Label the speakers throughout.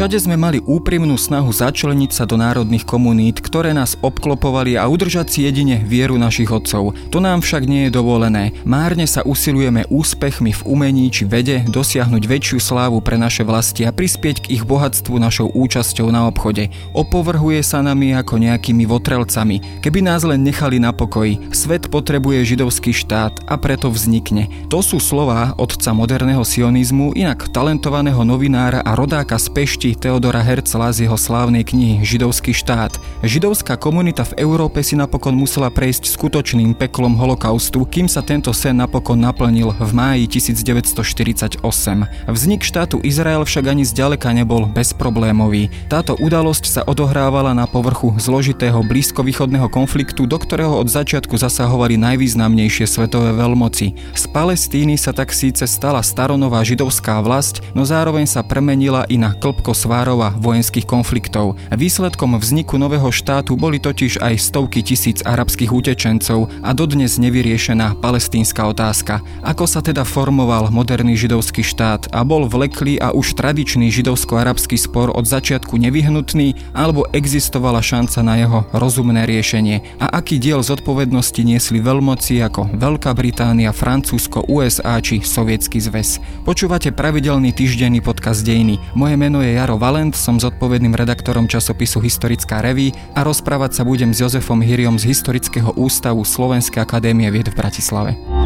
Speaker 1: Všade sme mali úprimnú snahu začleniť sa do národných komunít, ktoré nás obklopovali a udržať si jedine vieru našich otcov. To nám však nie je dovolené. Márne sa usilujeme úspechmi v umení či vede dosiahnuť väčšiu slávu pre naše vlasti a prispieť k ich bohatstvu našou účasťou na obchode. Opovrhuje sa nami ako nejakými votrelcami. Keby nás len nechali na pokoji, svet potrebuje židovský štát a preto vznikne. To sú slová otca moderného sionizmu, inak talentovaného novinára a rodáka z Pešti čti Teodora Herzla z jeho slávnej knihy Židovský štát. Židovská komunita v Európe si napokon musela prejsť skutočným peklom holokaustu, kým sa tento sen napokon naplnil v máji 1948. Vznik štátu Izrael však ani zďaleka nebol bezproblémový. Táto udalosť sa odohrávala na povrchu zložitého blízkovýchodného konfliktu, do ktorého od začiatku zasahovali najvýznamnejšie svetové veľmoci. Z Palestíny sa tak síce stala staronová židovská vlast, no zároveň sa premenila i na klbko svárov a vojenských konfliktov. Výsledkom vzniku nového štátu boli totiž aj stovky tisíc arabských utečencov a dodnes nevyriešená palestínska otázka. Ako sa teda formoval moderný židovský štát a bol vleklý a už tradičný židovsko-arabský spor od začiatku nevyhnutný alebo existovala šanca na jeho rozumné riešenie a aký diel zodpovednosti niesli veľmoci ako Veľká Británia, Francúzsko, USA či Sovietsky zväz. Počúvate pravidelný týždenný podcast Dejiny. Moje meno je Jaro Valent, som zodpovedným redaktorom časopisu Historická reví a rozprávať sa budem s Jozefom Hyriom z Historického ústavu Slovenskej akadémie vied v Bratislave.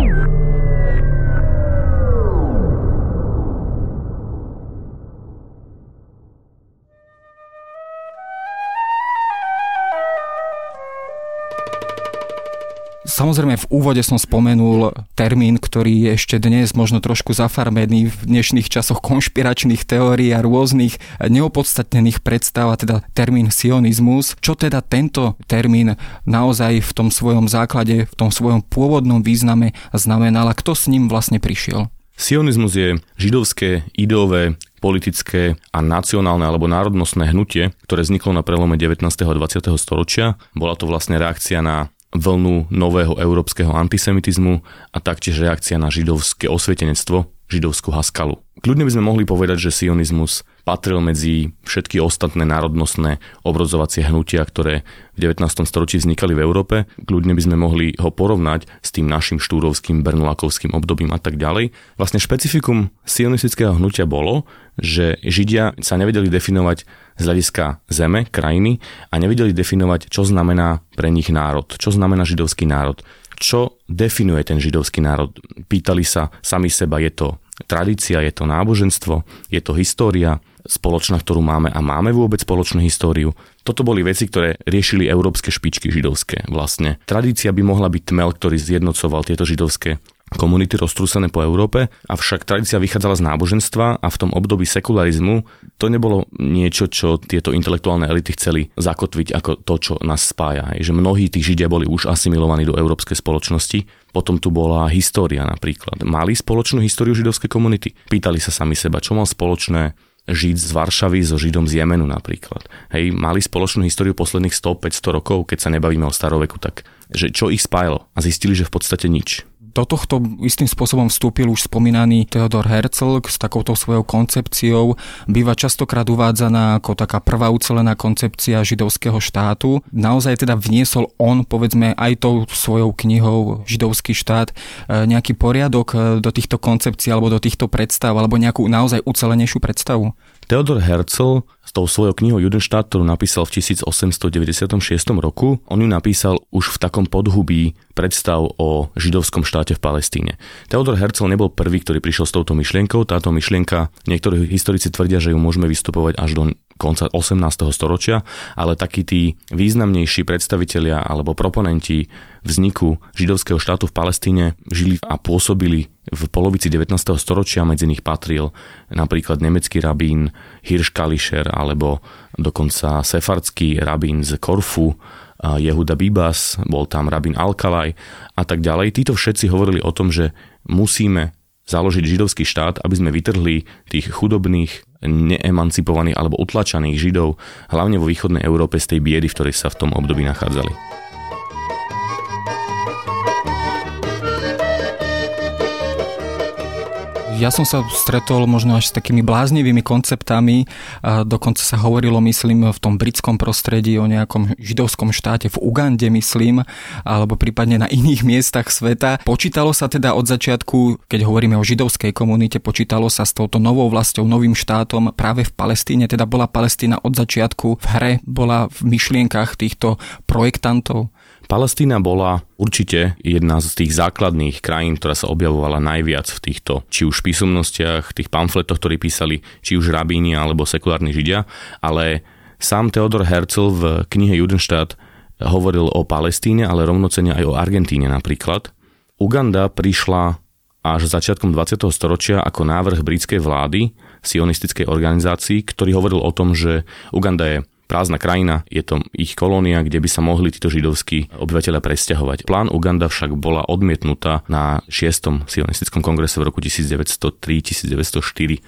Speaker 1: Samozrejme v úvode som spomenul termín, ktorý je ešte dnes možno trošku zafarmený v dnešných časoch konšpiračných teórií a rôznych neopodstatnených predstav, a teda termín sionizmus. Čo teda tento termín naozaj v tom svojom základe, v tom svojom pôvodnom význame znamenal a kto s ním vlastne prišiel?
Speaker 2: Sionizmus je židovské ideové politické a nacionálne alebo národnostné hnutie, ktoré vzniklo na prelome 19. a 20. storočia. Bola to vlastne reakcia na vlnu nového európskeho antisemitizmu a taktiež reakcia na židovské osvietenectvo, židovskú haskalu. Kľudne by sme mohli povedať, že sionizmus patril medzi všetky ostatné národnostné obrozovacie hnutia, ktoré v 19. storočí vznikali v Európe. Kľudne by sme mohli ho porovnať s tým našim štúrovským, bernulákovským obdobím a tak ďalej. Vlastne špecifikum sionistického hnutia bolo, že Židia sa nevedeli definovať z hľadiska zeme, krajiny a nevedeli definovať, čo znamená pre nich národ, čo znamená židovský národ čo definuje ten židovský národ. Pýtali sa sami seba, je to tradícia, je to náboženstvo, je to história spoločná, ktorú máme a máme vôbec spoločnú históriu. Toto boli veci, ktoré riešili európske špičky židovské vlastne. Tradícia by mohla byť tmel, ktorý zjednocoval tieto židovské komunity roztrúsené po Európe, avšak tradícia vychádzala z náboženstva a v tom období sekularizmu to nebolo niečo, čo tieto intelektuálne elity chceli zakotviť ako to, čo nás spája. Že mnohí tí Židia boli už asimilovaní do európskej spoločnosti. Potom tu bola história napríklad. Mali spoločnú históriu židovskej komunity? Pýtali sa sami seba, čo mal spoločné Žid z Varšavy so Židom z Jemenu napríklad. Hej, mali spoločnú históriu posledných 100-500 rokov, keď sa nebavíme o staroveku, tak že čo ich spájalo a zistili, že v podstate nič
Speaker 1: do tohto istým spôsobom vstúpil už spomínaný Theodor Herzl s takouto svojou koncepciou. Býva častokrát uvádzaná ako taká prvá ucelená koncepcia židovského štátu. Naozaj teda vniesol on, povedzme, aj tou svojou knihou Židovský štát e, nejaký poriadok e, do týchto koncepcií alebo do týchto predstav alebo nejakú naozaj ucelenejšiu predstavu?
Speaker 2: Theodor Herzl s tou svojou knihou Judenštát, ktorú napísal v 1896 roku, on ju napísal už v takom podhubí predstav o židovskom štáte v Palestíne. Theodor Herzl nebol prvý, ktorý prišiel s touto myšlienkou. Táto myšlienka, niektorí historici tvrdia, že ju môžeme vystupovať až do konca 18. storočia, ale takí tí významnejší predstavitelia alebo proponenti vzniku židovského štátu v Palestíne žili a pôsobili v polovici 19. storočia, medzi nich patril napríklad nemecký rabín Hirsch Kalischer alebo dokonca sefardský rabín z Korfu, Jehuda Bibas, bol tam rabín Alkalaj a tak ďalej. Títo všetci hovorili o tom, že musíme založiť židovský štát, aby sme vytrhli tých chudobných, neemancipovaných alebo utlačaných židov, hlavne vo východnej Európe z tej biedy, v ktorej sa v tom období nachádzali.
Speaker 1: Ja som sa stretol možno až s takými bláznivými konceptami, dokonca sa hovorilo, myslím, v tom britskom prostredí o nejakom židovskom štáte, v Ugande, myslím, alebo prípadne na iných miestach sveta. Počítalo sa teda od začiatku, keď hovoríme o židovskej komunite, počítalo sa s touto novou vlastou, novým štátom práve v Palestíne, teda bola Palestína od začiatku v hre, bola v myšlienkach týchto projektantov.
Speaker 2: Palestína bola určite jedna z tých základných krajín, ktorá sa objavovala najviac v týchto, či už písomnostiach, tých pamfletoch, ktorí písali či už rabíni alebo sekulárni židia, ale sám Theodor Herzl v knihe Judenstadt hovoril o Palestíne, ale rovnocene aj o Argentíne napríklad. Uganda prišla až začiatkom 20. storočia ako návrh britskej vlády, sionistickej organizácii, ktorý hovoril o tom, že Uganda je prázdna krajina, je to ich kolónia, kde by sa mohli títo židovskí obyvateľia presťahovať. Plán Uganda však bola odmietnutá na 6. sionistickom kongrese v roku 1903-1904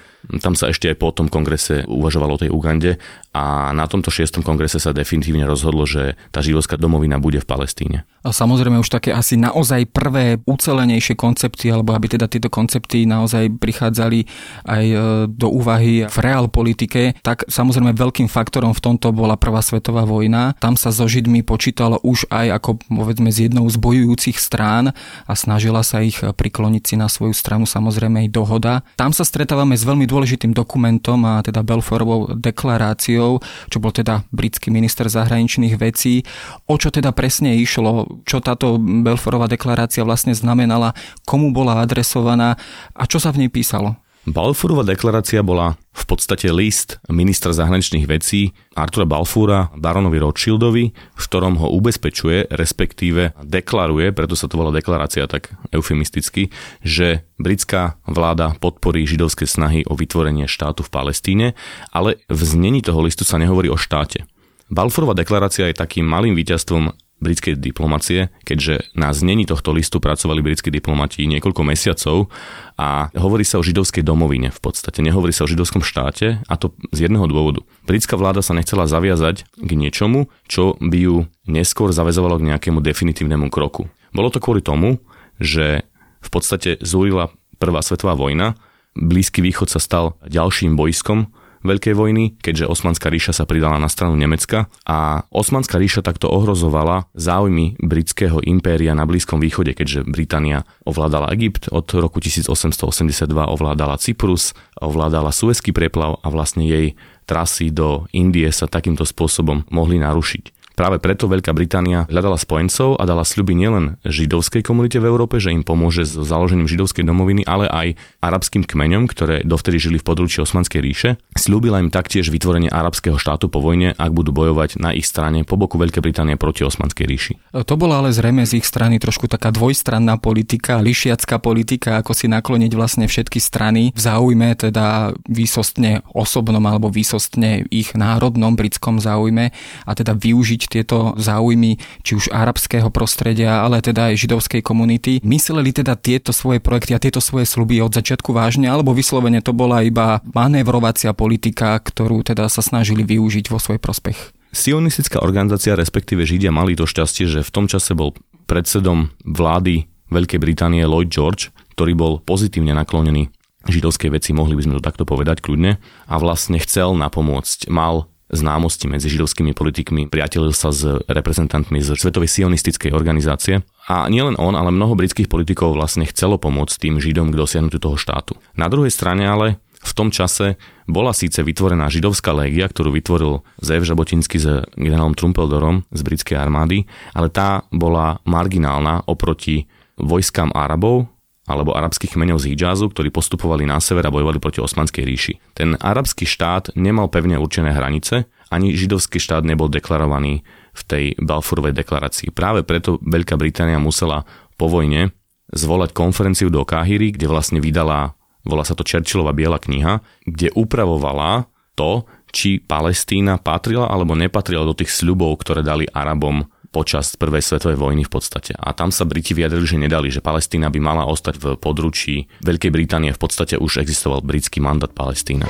Speaker 2: tam sa ešte aj po tom kongrese uvažovalo o tej Ugande a na tomto šiestom kongrese sa definitívne rozhodlo, že tá židovská domovina bude v Palestíne.
Speaker 1: A samozrejme už také asi naozaj prvé ucelenejšie koncepty, alebo aby teda tieto koncepty naozaj prichádzali aj e, do úvahy v reál politike, tak samozrejme veľkým faktorom v tomto bola Prvá svetová vojna. Tam sa so Židmi počítalo už aj ako povedzme z jednou z bojujúcich strán a snažila sa ich prikloniť si na svoju stranu samozrejme aj dohoda. Tam sa stretávame s veľmi dôležitým dokumentom a teda Belforovou deklaráciou, čo bol teda britský minister zahraničných vecí. O čo teda presne išlo, čo táto Belforová deklarácia vlastne znamenala, komu bola adresovaná a čo sa v nej písalo?
Speaker 2: Balfúrová deklarácia bola v podstate list ministra zahraničných vecí Artura Balfúra baronovi Rothschildovi, v ktorom ho ubezpečuje, respektíve deklaruje, preto sa to volá deklarácia tak eufemisticky, že britská vláda podporí židovské snahy o vytvorenie štátu v Palestíne, ale v znení toho listu sa nehovorí o štáte. Balfúrová deklarácia je takým malým víťazstvom britskej diplomacie, keďže na znení tohto listu pracovali britskí diplomati niekoľko mesiacov a hovorí sa o židovskej domovine v podstate, nehovorí sa o židovskom štáte a to z jedného dôvodu. Britská vláda sa nechcela zaviazať k niečomu, čo by ju neskôr zavezovalo k nejakému definitívnemu kroku. Bolo to kvôli tomu, že v podstate zúrila Prvá svetová vojna, Blízky východ sa stal ďalším bojskom, Veľkej vojny, keďže Osmanská ríša sa pridala na stranu Nemecka a Osmanská ríša takto ohrozovala záujmy britského impéria na Blízkom východe, keďže Británia ovládala Egypt, od roku 1882 ovládala Cyprus, ovládala Suezký preplav a vlastne jej trasy do Indie sa takýmto spôsobom mohli narušiť. Práve preto Veľká Británia hľadala spojencov a dala sľuby nielen židovskej komunite v Európe, že im pomôže s založením židovskej domoviny, ale aj arabským kmeňom, ktoré dovtedy žili v područí Osmanskej ríše. Sľúbila im taktiež vytvorenie arabského štátu po vojne, ak budú bojovať na ich strane po boku Veľkej Británie proti Osmanskej ríši.
Speaker 1: To bola ale zrejme z ich strany trošku taká dvojstranná politika, lišiacká politika, ako si nakloniť vlastne všetky strany v záujme teda výsostne osobnom alebo výsostne ich národnom britskom záujme a teda využiť tieto záujmy či už arabského prostredia, ale teda aj židovskej komunity. Mysleli teda tieto svoje projekty a tieto svoje sluby od začiatku vážne, alebo vyslovene to bola iba manévrovacia politika, ktorú teda sa snažili využiť vo svoj prospech?
Speaker 2: Sionistická organizácia, respektíve Židia, mali to šťastie, že v tom čase bol predsedom vlády Veľkej Británie Lloyd George, ktorý bol pozitívne naklonený židovskej veci, mohli by sme to takto povedať kľudne, a vlastne chcel napomôcť. Mal známosti medzi židovskými politikmi, priateľil sa s reprezentantmi z Svetovej sionistickej organizácie. A nielen on, ale mnoho britských politikov vlastne chcelo pomôcť tým židom k dosiahnutiu toho štátu. Na druhej strane ale v tom čase bola síce vytvorená židovská légia, ktorú vytvoril Zev Žabotinsky s generálom Trumpeldorom z britskej armády, ale tá bola marginálna oproti vojskám Arabov, alebo arabských kmeňov z Hidžázu, ktorí postupovali na sever a bojovali proti Osmanskej ríši. Ten arabský štát nemal pevne určené hranice, ani židovský štát nebol deklarovaný v tej Balfourovej deklarácii. Práve preto Veľká Británia musela po vojne zvolať konferenciu do Káhyry, kde vlastne vydala, volá sa to Churchillova biela kniha, kde upravovala to, či Palestína patrila alebo nepatrila do tých sľubov, ktoré dali Arabom počas prvej svetovej vojny v podstate. A tam sa Briti vyjadrili, že nedali, že Palestína by mala ostať v područí Veľkej Británie. V podstate už existoval britský mandát Palestína.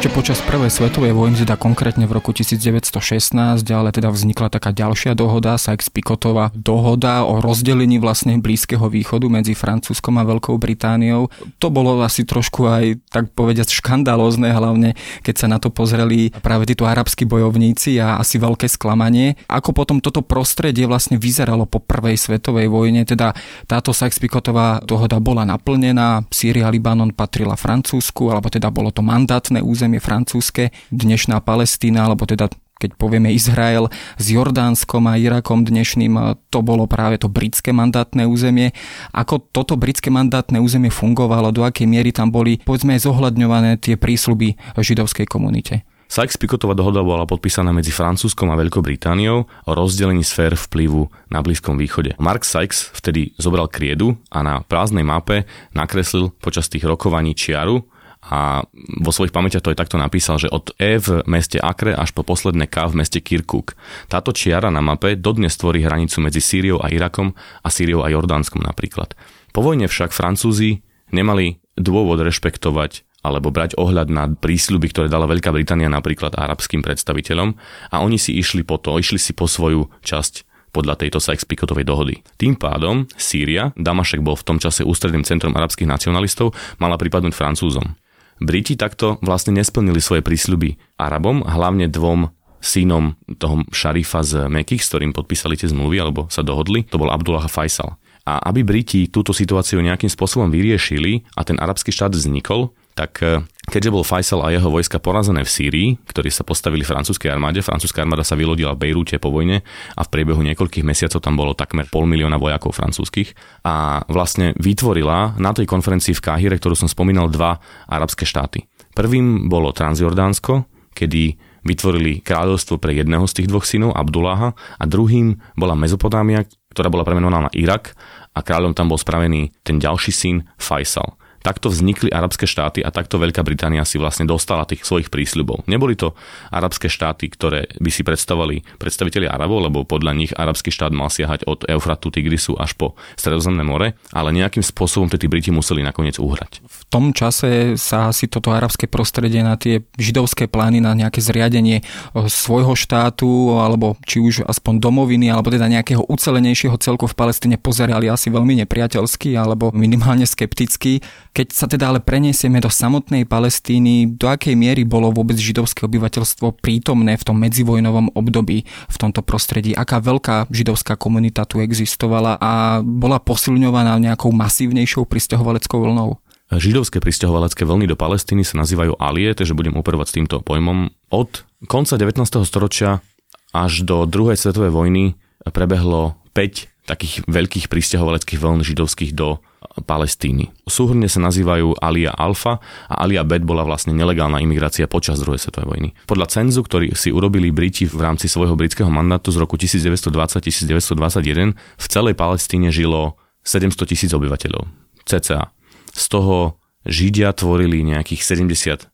Speaker 1: Ešte počas prvej svetovej vojny, teda konkrétne v roku 1916, ale teda vznikla taká ďalšia dohoda, Sykes-Picotová dohoda o rozdelení vlastne Blízkeho východu medzi Francúzskom a Veľkou Britániou. To bolo asi trošku aj, tak povediať, škandalózne, hlavne keď sa na to pozreli práve títo arabskí bojovníci a asi veľké sklamanie. Ako potom toto prostredie vlastne vyzeralo po prvej svetovej vojne, teda táto Sykes-Picotová dohoda bola naplnená, Sýria, Libanon patrila Francúzsku, alebo teda bolo to mandátne územie francúzske, dnešná Palestína, alebo teda keď povieme Izrael s Jordánskom a Irakom dnešným, to bolo práve to britské mandátne územie. Ako toto britské mandátne územie fungovalo, do akej miery tam boli, povedzme, zohľadňované tie prísľuby židovskej komunite?
Speaker 2: Sykes-Picotová dohoda bola podpísaná medzi Francúzskom a Veľkou Britániou o rozdelení sfér vplyvu na Blízkom východe. Mark Sykes vtedy zobral kriedu a na prázdnej mape nakreslil počas tých rokovaní čiaru, a vo svojich pamäťach to aj takto napísal, že od E v meste Akre až po posledné K v meste Kirkuk. Táto čiara na mape dodnes tvorí hranicu medzi Sýriou a Irakom a Sýriou a Jordánskom napríklad. Po vojne však Francúzi nemali dôvod rešpektovať alebo brať ohľad na prísľuby, ktoré dala Veľká Británia napríklad arabským predstaviteľom a oni si išli po to, išli si po svoju časť podľa tejto Sykes-Picotovej dohody. Tým pádom Sýria, Damašek bol v tom čase ústredným centrom arabských nacionalistov, mala pripadnúť Francúzom. Briti takto vlastne nesplnili svoje prísľuby Arabom, hlavne dvom synom toho šarifa z Mekých, s ktorým podpísali tie zmluvy alebo sa dohodli, to bol Abdullah Faisal. A aby Briti túto situáciu nejakým spôsobom vyriešili a ten arabský štát vznikol, tak e, keďže bol Faisal a jeho vojska porazené v Sýrii, ktorí sa postavili francúzskej armáde, francúzska armáda sa vylodila v Bejrúte po vojne a v priebehu niekoľkých mesiacov tam bolo takmer pol milióna vojakov francúzskych a vlastne vytvorila na tej konferencii v Káhire, ktorú som spomínal, dva arabské štáty. Prvým bolo Transjordánsko, kedy vytvorili kráľovstvo pre jedného z tých dvoch synov, Abduláha, a druhým bola Mezopotámia, ktorá bola premenovaná na Irak a kráľom tam bol spravený ten ďalší syn Faisal. Takto vznikli arabské štáty a takto Veľká Británia si vlastne dostala tých svojich prísľubov. Neboli to arabské štáty, ktoré by si predstavovali predstaviteľi Arabov, lebo podľa nich arabský štát mal siahať od Eufratu, Tigrisu až po Stredozemné more, ale nejakým spôsobom tí Briti museli nakoniec uhrať.
Speaker 1: V tom čase sa asi toto arabské prostredie na tie židovské plány na nejaké zriadenie svojho štátu alebo či už aspoň domoviny alebo teda nejakého ucelenejšieho celku v Palestíne pozerali asi veľmi nepriateľsky alebo minimálne skepticky. Keď sa teda ale preniesieme do samotnej Palestíny, do akej miery bolo vôbec židovské obyvateľstvo prítomné v tom medzivojnovom období v tomto prostredí? Aká veľká židovská komunita tu existovala a bola posilňovaná nejakou masívnejšou pristahovaleckou vlnou?
Speaker 2: Židovské pristahovalecké vlny do Palestíny sa nazývajú alie, takže budem operovať s týmto pojmom. Od konca 19. storočia až do druhej svetovej vojny prebehlo 5 takých veľkých pristahovaleckých vln židovských do Palestíny. Súhrne sa nazývajú Alia Alfa a Alia Bet bola vlastne nelegálna imigrácia počas druhej svetovej vojny. Podľa cenzu, ktorý si urobili Briti v rámci svojho britského mandátu z roku 1920-1921, v celej Palestíne žilo 700 tisíc obyvateľov. CCA. Z toho Židia tvorili nejakých 75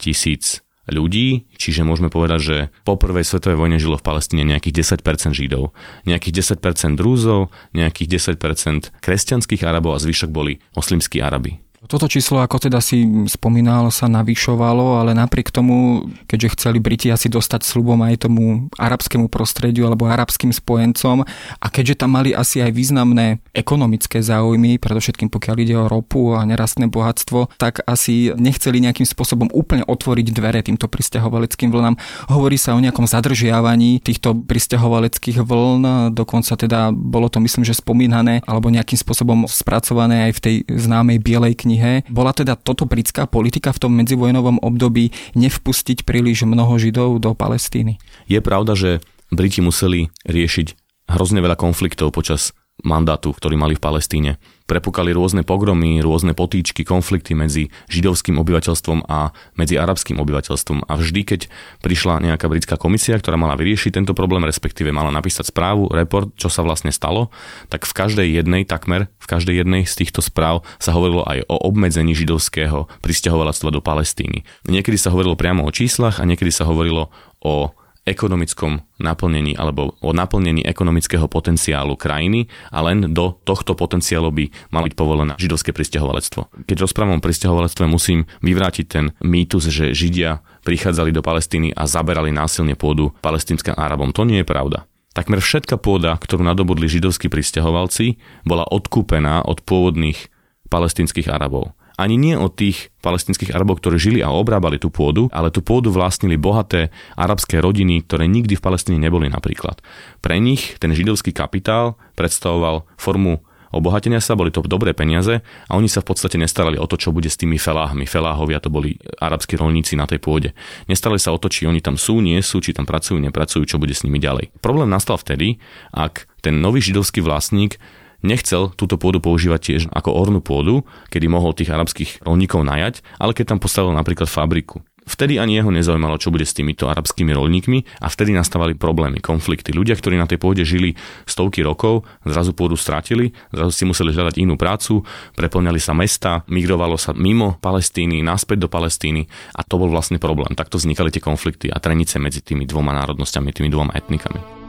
Speaker 2: tisíc ľudí, čiže môžeme povedať, že po prvej svetovej vojne žilo v Palestíne nejakých 10% Židov, nejakých 10% Drúzov, nejakých 10% kresťanských Arabov a zvyšok boli moslimskí Arabi.
Speaker 1: Toto číslo, ako teda si spomínal, sa navyšovalo, ale napriek tomu, keďže chceli Briti asi dostať slubom aj tomu arabskému prostrediu alebo arabským spojencom a keďže tam mali asi aj významné ekonomické záujmy, predovšetkým pokiaľ ide o ropu a nerastné bohatstvo, tak asi nechceli nejakým spôsobom úplne otvoriť dvere týmto pristahovaleckým vlnám. Hovorí sa o nejakom zadržiavaní týchto pristahovaleckých vln, dokonca teda bolo to myslím, že spomínané alebo nejakým spôsobom spracované aj v tej známej bielej knihe knihe. Bola teda toto britská politika v tom medzivojnovom období nevpustiť príliš mnoho Židov do Palestíny?
Speaker 2: Je pravda, že Briti museli riešiť hrozne veľa konfliktov počas mandátu, ktorý mali v Palestíne. Prepukali rôzne pogromy, rôzne potýčky, konflikty medzi židovským obyvateľstvom a medzi arabským obyvateľstvom. A vždy, keď prišla nejaká britská komisia, ktorá mala vyriešiť tento problém, respektíve mala napísať správu, report, čo sa vlastne stalo, tak v každej jednej, takmer v každej jednej z týchto správ sa hovorilo aj o obmedzení židovského pristahovalectva do Palestíny. Niekedy sa hovorilo priamo o číslach a niekedy sa hovorilo o ekonomickom naplnení alebo o naplnení ekonomického potenciálu krajiny a len do tohto potenciálu by malo byť povolené židovské pristahovalectvo. Keď rozprávam o pristahovalectve, musím vyvrátiť ten mýtus, že Židia prichádzali do Palestíny a zaberali násilne pôdu palestínskym Arabom. To nie je pravda. Takmer všetka pôda, ktorú nadobudli židovskí pristahovalci, bola odkúpená od pôvodných palestinských Arabov ani nie od tých palestinských Arabov, ktorí žili a obrábali tú pôdu, ale tú pôdu vlastnili bohaté arabské rodiny, ktoré nikdy v Palestíne neboli napríklad. Pre nich ten židovský kapitál predstavoval formu obohatenia sa, boli to dobré peniaze a oni sa v podstate nestarali o to, čo bude s tými feláhmi. Feláhovia to boli arabskí rolníci na tej pôde. Nestarali sa o to, či oni tam sú, nie sú, či tam pracujú, nepracujú, čo bude s nimi ďalej. Problém nastal vtedy, ak ten nový židovský vlastník nechcel túto pôdu používať tiež ako ornú pôdu, kedy mohol tých arabských rolníkov najať, ale keď tam postavil napríklad fabriku. Vtedy ani jeho nezaujímalo, čo bude s týmito arabskými rolníkmi a vtedy nastávali problémy, konflikty. Ľudia, ktorí na tej pôde žili stovky rokov, zrazu pôdu strátili, zrazu si museli hľadať inú prácu, preplňali sa mesta, migrovalo sa mimo Palestíny, naspäť do Palestíny a to bol vlastne problém. Takto vznikali tie konflikty a trenice medzi tými dvoma národnosťami, tými dvoma etnikami.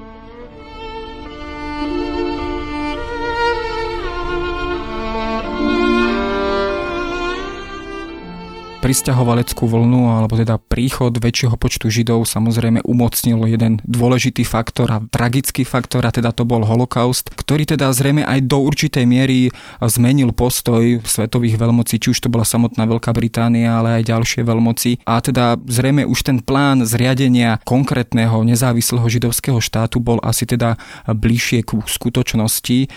Speaker 1: Pristahovaleckú vlnu, alebo teda príchod väčšieho počtu Židov samozrejme umocnil jeden dôležitý faktor a tragický faktor, a teda to bol holokaust, ktorý teda zrejme aj do určitej miery zmenil postoj svetových veľmocí, či už to bola samotná Veľká Británia, ale aj ďalšie veľmoci. A teda zrejme už ten plán zriadenia konkrétneho nezávislého židovského štátu bol asi teda bližšie ku skutočnosti.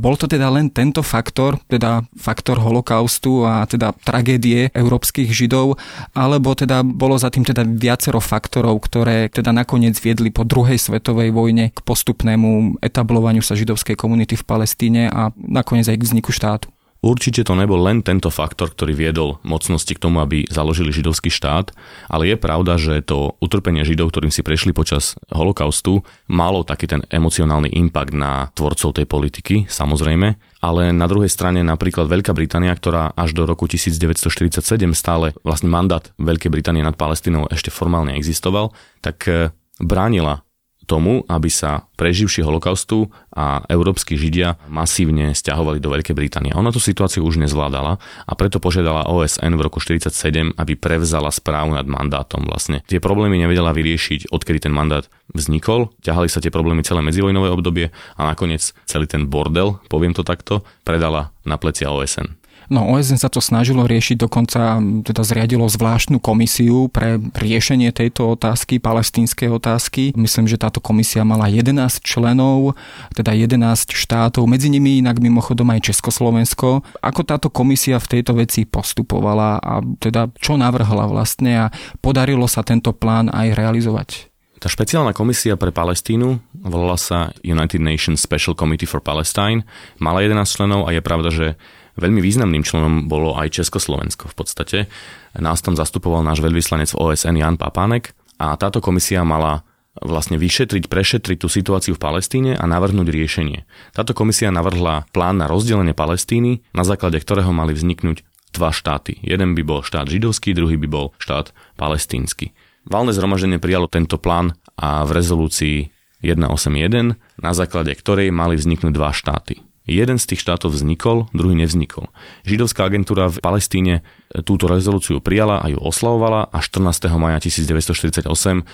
Speaker 1: Bol to teda len tento faktor, teda faktor holokaustu a teda tragédie európskych tých Židov, alebo teda bolo za tým teda viacero faktorov, ktoré teda nakoniec viedli po druhej svetovej vojne k postupnému etablovaniu sa židovskej komunity v Palestíne a nakoniec aj k vzniku štátu.
Speaker 2: Určite to nebol len tento faktor, ktorý viedol mocnosti k tomu, aby založili židovský štát, ale je pravda, že to utrpenie židov, ktorým si prešli počas holokaustu, malo taký ten emocionálny impact na tvorcov tej politiky, samozrejme, ale na druhej strane napríklad Veľká Británia, ktorá až do roku 1947 stále vlastne mandát Veľkej Británie nad Palestínou ešte formálne existoval, tak eh, bránila tomu, aby sa preživší holokaustu a európsky židia masívne stiahovali do Veľkej Británie. Ona tú situáciu už nezvládala a preto požiadala OSN v roku 1947, aby prevzala správu nad mandátom vlastne. Tie problémy nevedela vyriešiť, odkedy ten mandát vznikol. Ťahali sa tie problémy celé medzivojnové obdobie a nakoniec celý ten bordel, poviem to takto, predala na plecia OSN.
Speaker 1: No OSN sa to snažilo riešiť, dokonca teda zriadilo zvláštnu komisiu pre riešenie tejto otázky, palestínskej otázky. Myslím, že táto komisia mala 11 členov, teda 11 štátov, medzi nimi inak mimochodom aj Československo. Ako táto komisia v tejto veci postupovala a teda čo navrhla vlastne a podarilo sa tento plán aj realizovať?
Speaker 2: Tá špeciálna komisia pre Palestínu volala sa United Nations Special Committee for Palestine. Mala 11 členov a je pravda, že Veľmi významným členom bolo aj Československo v podstate. Nás tam zastupoval náš veľvyslanec OSN Jan Papánek a táto komisia mala vlastne vyšetriť, prešetriť tú situáciu v Palestíne a navrhnúť riešenie. Táto komisia navrhla plán na rozdelenie Palestíny, na základe ktorého mali vzniknúť dva štáty. Jeden by bol štát židovský, druhý by bol štát palestínsky. Valné zhromaždenie prijalo tento plán a v rezolúcii 181, na základe ktorej mali vzniknúť dva štáty. Jeden z tých štátov vznikol, druhý nevznikol. Židovská agentúra v Palestíne túto rezolúciu prijala a ju oslavovala a 14. maja 1948,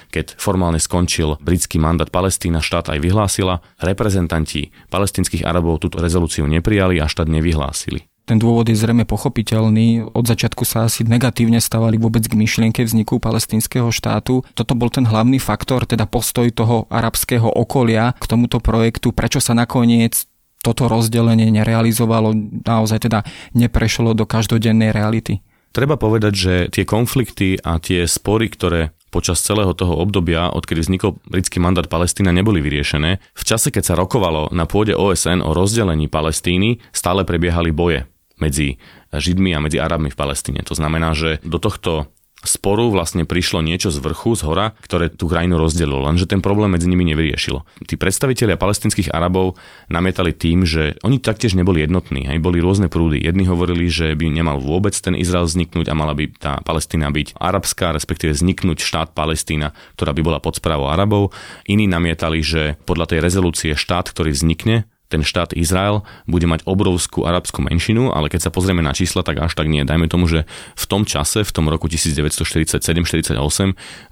Speaker 2: keď formálne skončil britský mandát Palestína, štát aj vyhlásila, reprezentanti palestinských Arabov túto rezolúciu neprijali a štát nevyhlásili.
Speaker 1: Ten dôvod je zrejme pochopiteľný. Od začiatku sa asi negatívne stavali vôbec k myšlienke vzniku palestínskeho štátu. Toto bol ten hlavný faktor, teda postoj toho arabského okolia k tomuto projektu, prečo sa nakoniec toto rozdelenie nerealizovalo, naozaj teda neprešlo do každodennej reality.
Speaker 2: Treba povedať, že tie konflikty a tie spory, ktoré počas celého toho obdobia, odkedy vznikol britský mandát Palestína, neboli vyriešené. V čase, keď sa rokovalo na pôde OSN o rozdelení Palestíny, stále prebiehali boje medzi Židmi a medzi Arabmi v Palestíne. To znamená, že do tohto sporu vlastne prišlo niečo z vrchu, z hora, ktoré tú krajinu rozdelilo, lenže ten problém medzi nimi nevyriešilo. Tí predstavitelia palestinských Arabov namietali tým, že oni taktiež neboli jednotní, aj boli rôzne prúdy. Jedni hovorili, že by nemal vôbec ten Izrael vzniknúť a mala by tá Palestína byť arabská, respektíve vzniknúť štát Palestína, ktorá by bola pod správou Arabov. Iní namietali, že podľa tej rezolúcie štát, ktorý vznikne, ten štát Izrael bude mať obrovskú arabskú menšinu, ale keď sa pozrieme na čísla, tak až tak nie. Dajme tomu, že v tom čase, v tom roku 1947-48,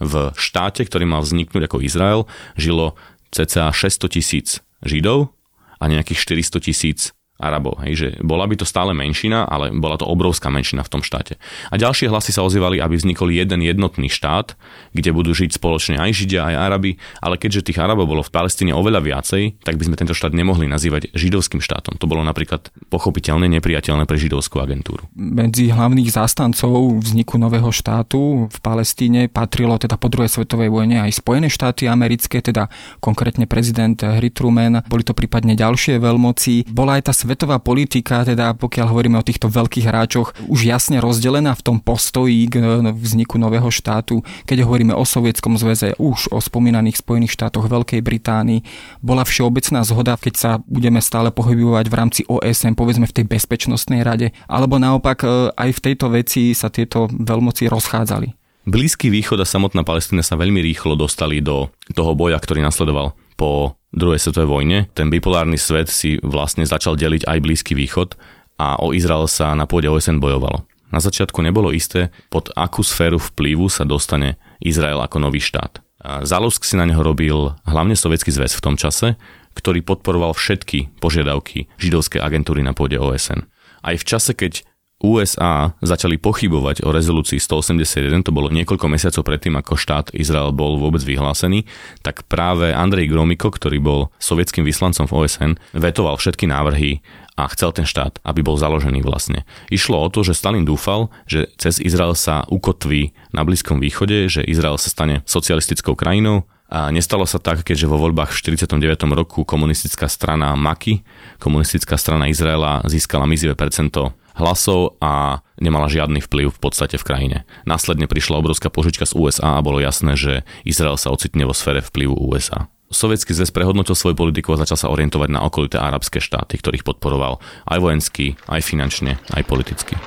Speaker 2: v štáte, ktorý mal vzniknúť ako Izrael, žilo cca 600 tisíc Židov a nejakých 400 tisíc Arabov. Hej, že bola by to stále menšina, ale bola to obrovská menšina v tom štáte. A ďalšie hlasy sa ozývali, aby vznikol jeden jednotný štát, kde budú žiť spoločne aj Židia, aj Arabi, ale keďže tých Arabov bolo v Palestíne oveľa viacej, tak by sme tento štát nemohli nazývať židovským štátom. To bolo napríklad pochopiteľne nepriateľné pre židovskú agentúru.
Speaker 1: Medzi hlavných zástancov vzniku nového štátu v Palestíne patrilo teda po druhej svetovej vojne aj Spojené štáty americké, teda konkrétne prezident Harry Truman, boli to prípadne ďalšie veľmoci. Bola aj tá svetová politika, teda pokiaľ hovoríme o týchto veľkých hráčoch, už jasne rozdelená v tom postoji k no, vzniku nového štátu. Keď hovoríme o Sovietskom zväze, už o spomínaných Spojených štátoch Veľkej Británii, bola všeobecná zhoda, keď sa budeme stále pohybovať v rámci OSN, povedzme v tej bezpečnostnej rade, alebo naopak e, aj v tejto veci sa tieto veľmoci rozchádzali.
Speaker 2: Blízky východ a samotná Palestína sa veľmi rýchlo dostali do toho boja, ktorý nasledoval po druhej svetovej vojne. Ten bipolárny svet si vlastne začal deliť aj Blízky východ a o Izrael sa na pôde OSN bojovalo. Na začiatku nebolo isté, pod akú sféru vplyvu sa dostane Izrael ako nový štát. Zálusk si na neho robil hlavne Sovietský zväz v tom čase, ktorý podporoval všetky požiadavky židovskej agentúry na pôde OSN. Aj v čase, keď USA začali pochybovať o rezolúcii 181, to bolo niekoľko mesiacov predtým, ako štát Izrael bol vôbec vyhlásený, tak práve Andrej Gromiko, ktorý bol sovietským vyslancom v OSN, vetoval všetky návrhy a chcel ten štát, aby bol založený vlastne. Išlo o to, že Stalin dúfal, že cez Izrael sa ukotví na Blízkom východe, že Izrael sa stane socialistickou krajinou, a nestalo sa tak, keďže vo voľbách v 49. roku komunistická strana Maki, komunistická strana Izraela získala mizivé percento hlasov a nemala žiadny vplyv v podstate v krajine. Následne prišla obrovská požička z USA a bolo jasné, že Izrael sa ocitne vo sfére vplyvu USA. Sovietský zväz prehodnotil svoju politiku a začal sa orientovať na okolité arabské štáty, ktorých podporoval aj vojensky, aj finančne, aj politicky.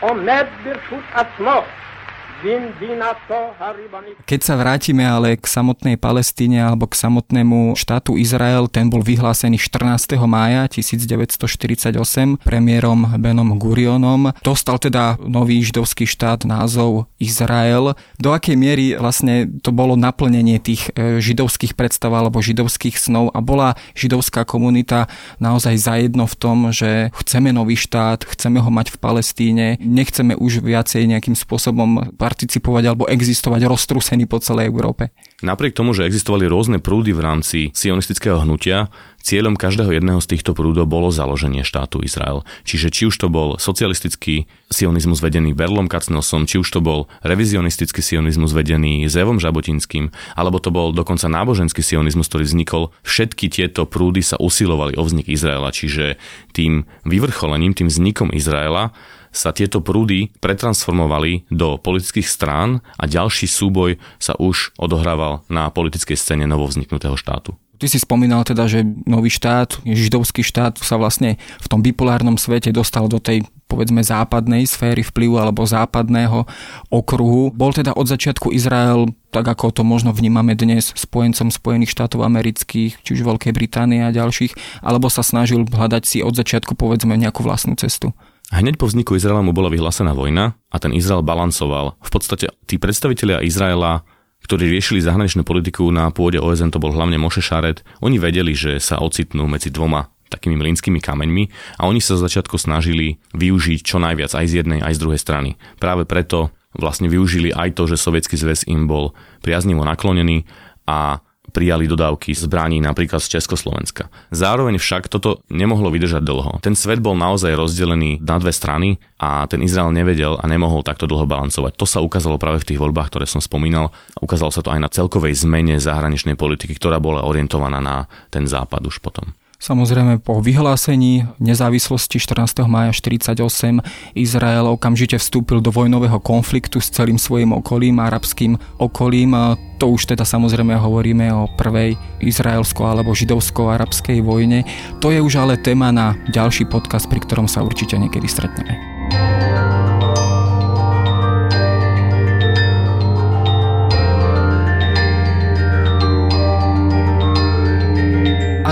Speaker 2: עומד ברשות עצמו
Speaker 1: keď sa vrátime ale k samotnej Palestíne alebo k samotnému štátu Izrael, ten bol vyhlásený 14. mája 1948 premiérom Benom Gurionom. Dostal teda nový židovský štát názov Izrael. Do akej miery vlastne to bolo naplnenie tých e, židovských predstav alebo židovských snov a bola židovská komunita naozaj zajedno v tom, že chceme nový štát, chceme ho mať v Palestíne, nechceme už viacej nejakým spôsobom participovať alebo existovať roztrúsený po celej Európe.
Speaker 2: Napriek tomu, že existovali rôzne prúdy v rámci sionistického hnutia, cieľom každého jedného z týchto prúdov bolo založenie štátu Izrael. Čiže či už to bol socialistický sionizmus vedený Berlom Kacnosom, či už to bol revizionistický sionizmus vedený Zevom Žabotinským, alebo to bol dokonca náboženský sionizmus, ktorý vznikol, všetky tieto prúdy sa usilovali o vznik Izraela, čiže tým vyvrcholením, tým vznikom Izraela sa tieto prúdy pretransformovali do politických strán a ďalší súboj sa už odohrával na politickej scéne novovzniknutého štátu.
Speaker 1: Ty si spomínal teda, že nový štát, židovský štát sa vlastne v tom bipolárnom svete dostal do tej povedzme západnej sféry vplyvu alebo západného okruhu. Bol teda od začiatku Izrael, tak ako to možno vnímame dnes, spojencom Spojených štátov amerických, či už Veľkej Británie a ďalších, alebo sa snažil hľadať si od začiatku povedzme nejakú vlastnú cestu?
Speaker 2: Hneď po vzniku Izraela mu bola vyhlásená vojna a ten Izrael balancoval. V podstate tí predstavitelia Izraela, ktorí riešili zahraničnú politiku na pôde OSN, to bol hlavne Moše Šaret, oni vedeli, že sa ocitnú medzi dvoma takými mlínskymi kameňmi a oni sa začiatku snažili využiť čo najviac aj z jednej, aj z druhej strany. Práve preto vlastne využili aj to, že Sovietský zväz im bol priaznivo naklonený a prijali dodávky zbraní napríklad z Československa. Zároveň však toto nemohlo vydržať dlho. Ten svet bol naozaj rozdelený na dve strany a ten Izrael nevedel a nemohol takto dlho balancovať. To sa ukázalo práve v tých voľbách, ktoré som spomínal. Ukázalo sa to aj na celkovej zmene zahraničnej politiky, ktorá bola orientovaná na ten západ už potom.
Speaker 1: Samozrejme po vyhlásení nezávislosti 14. mája 1948 Izrael okamžite vstúpil do vojnového konfliktu s celým svojim okolím, arabským okolím. To už teda samozrejme hovoríme o prvej izraelsko- alebo židovsko-arabskej vojne. To je už ale téma na ďalší podcast, pri ktorom sa určite niekedy stretneme.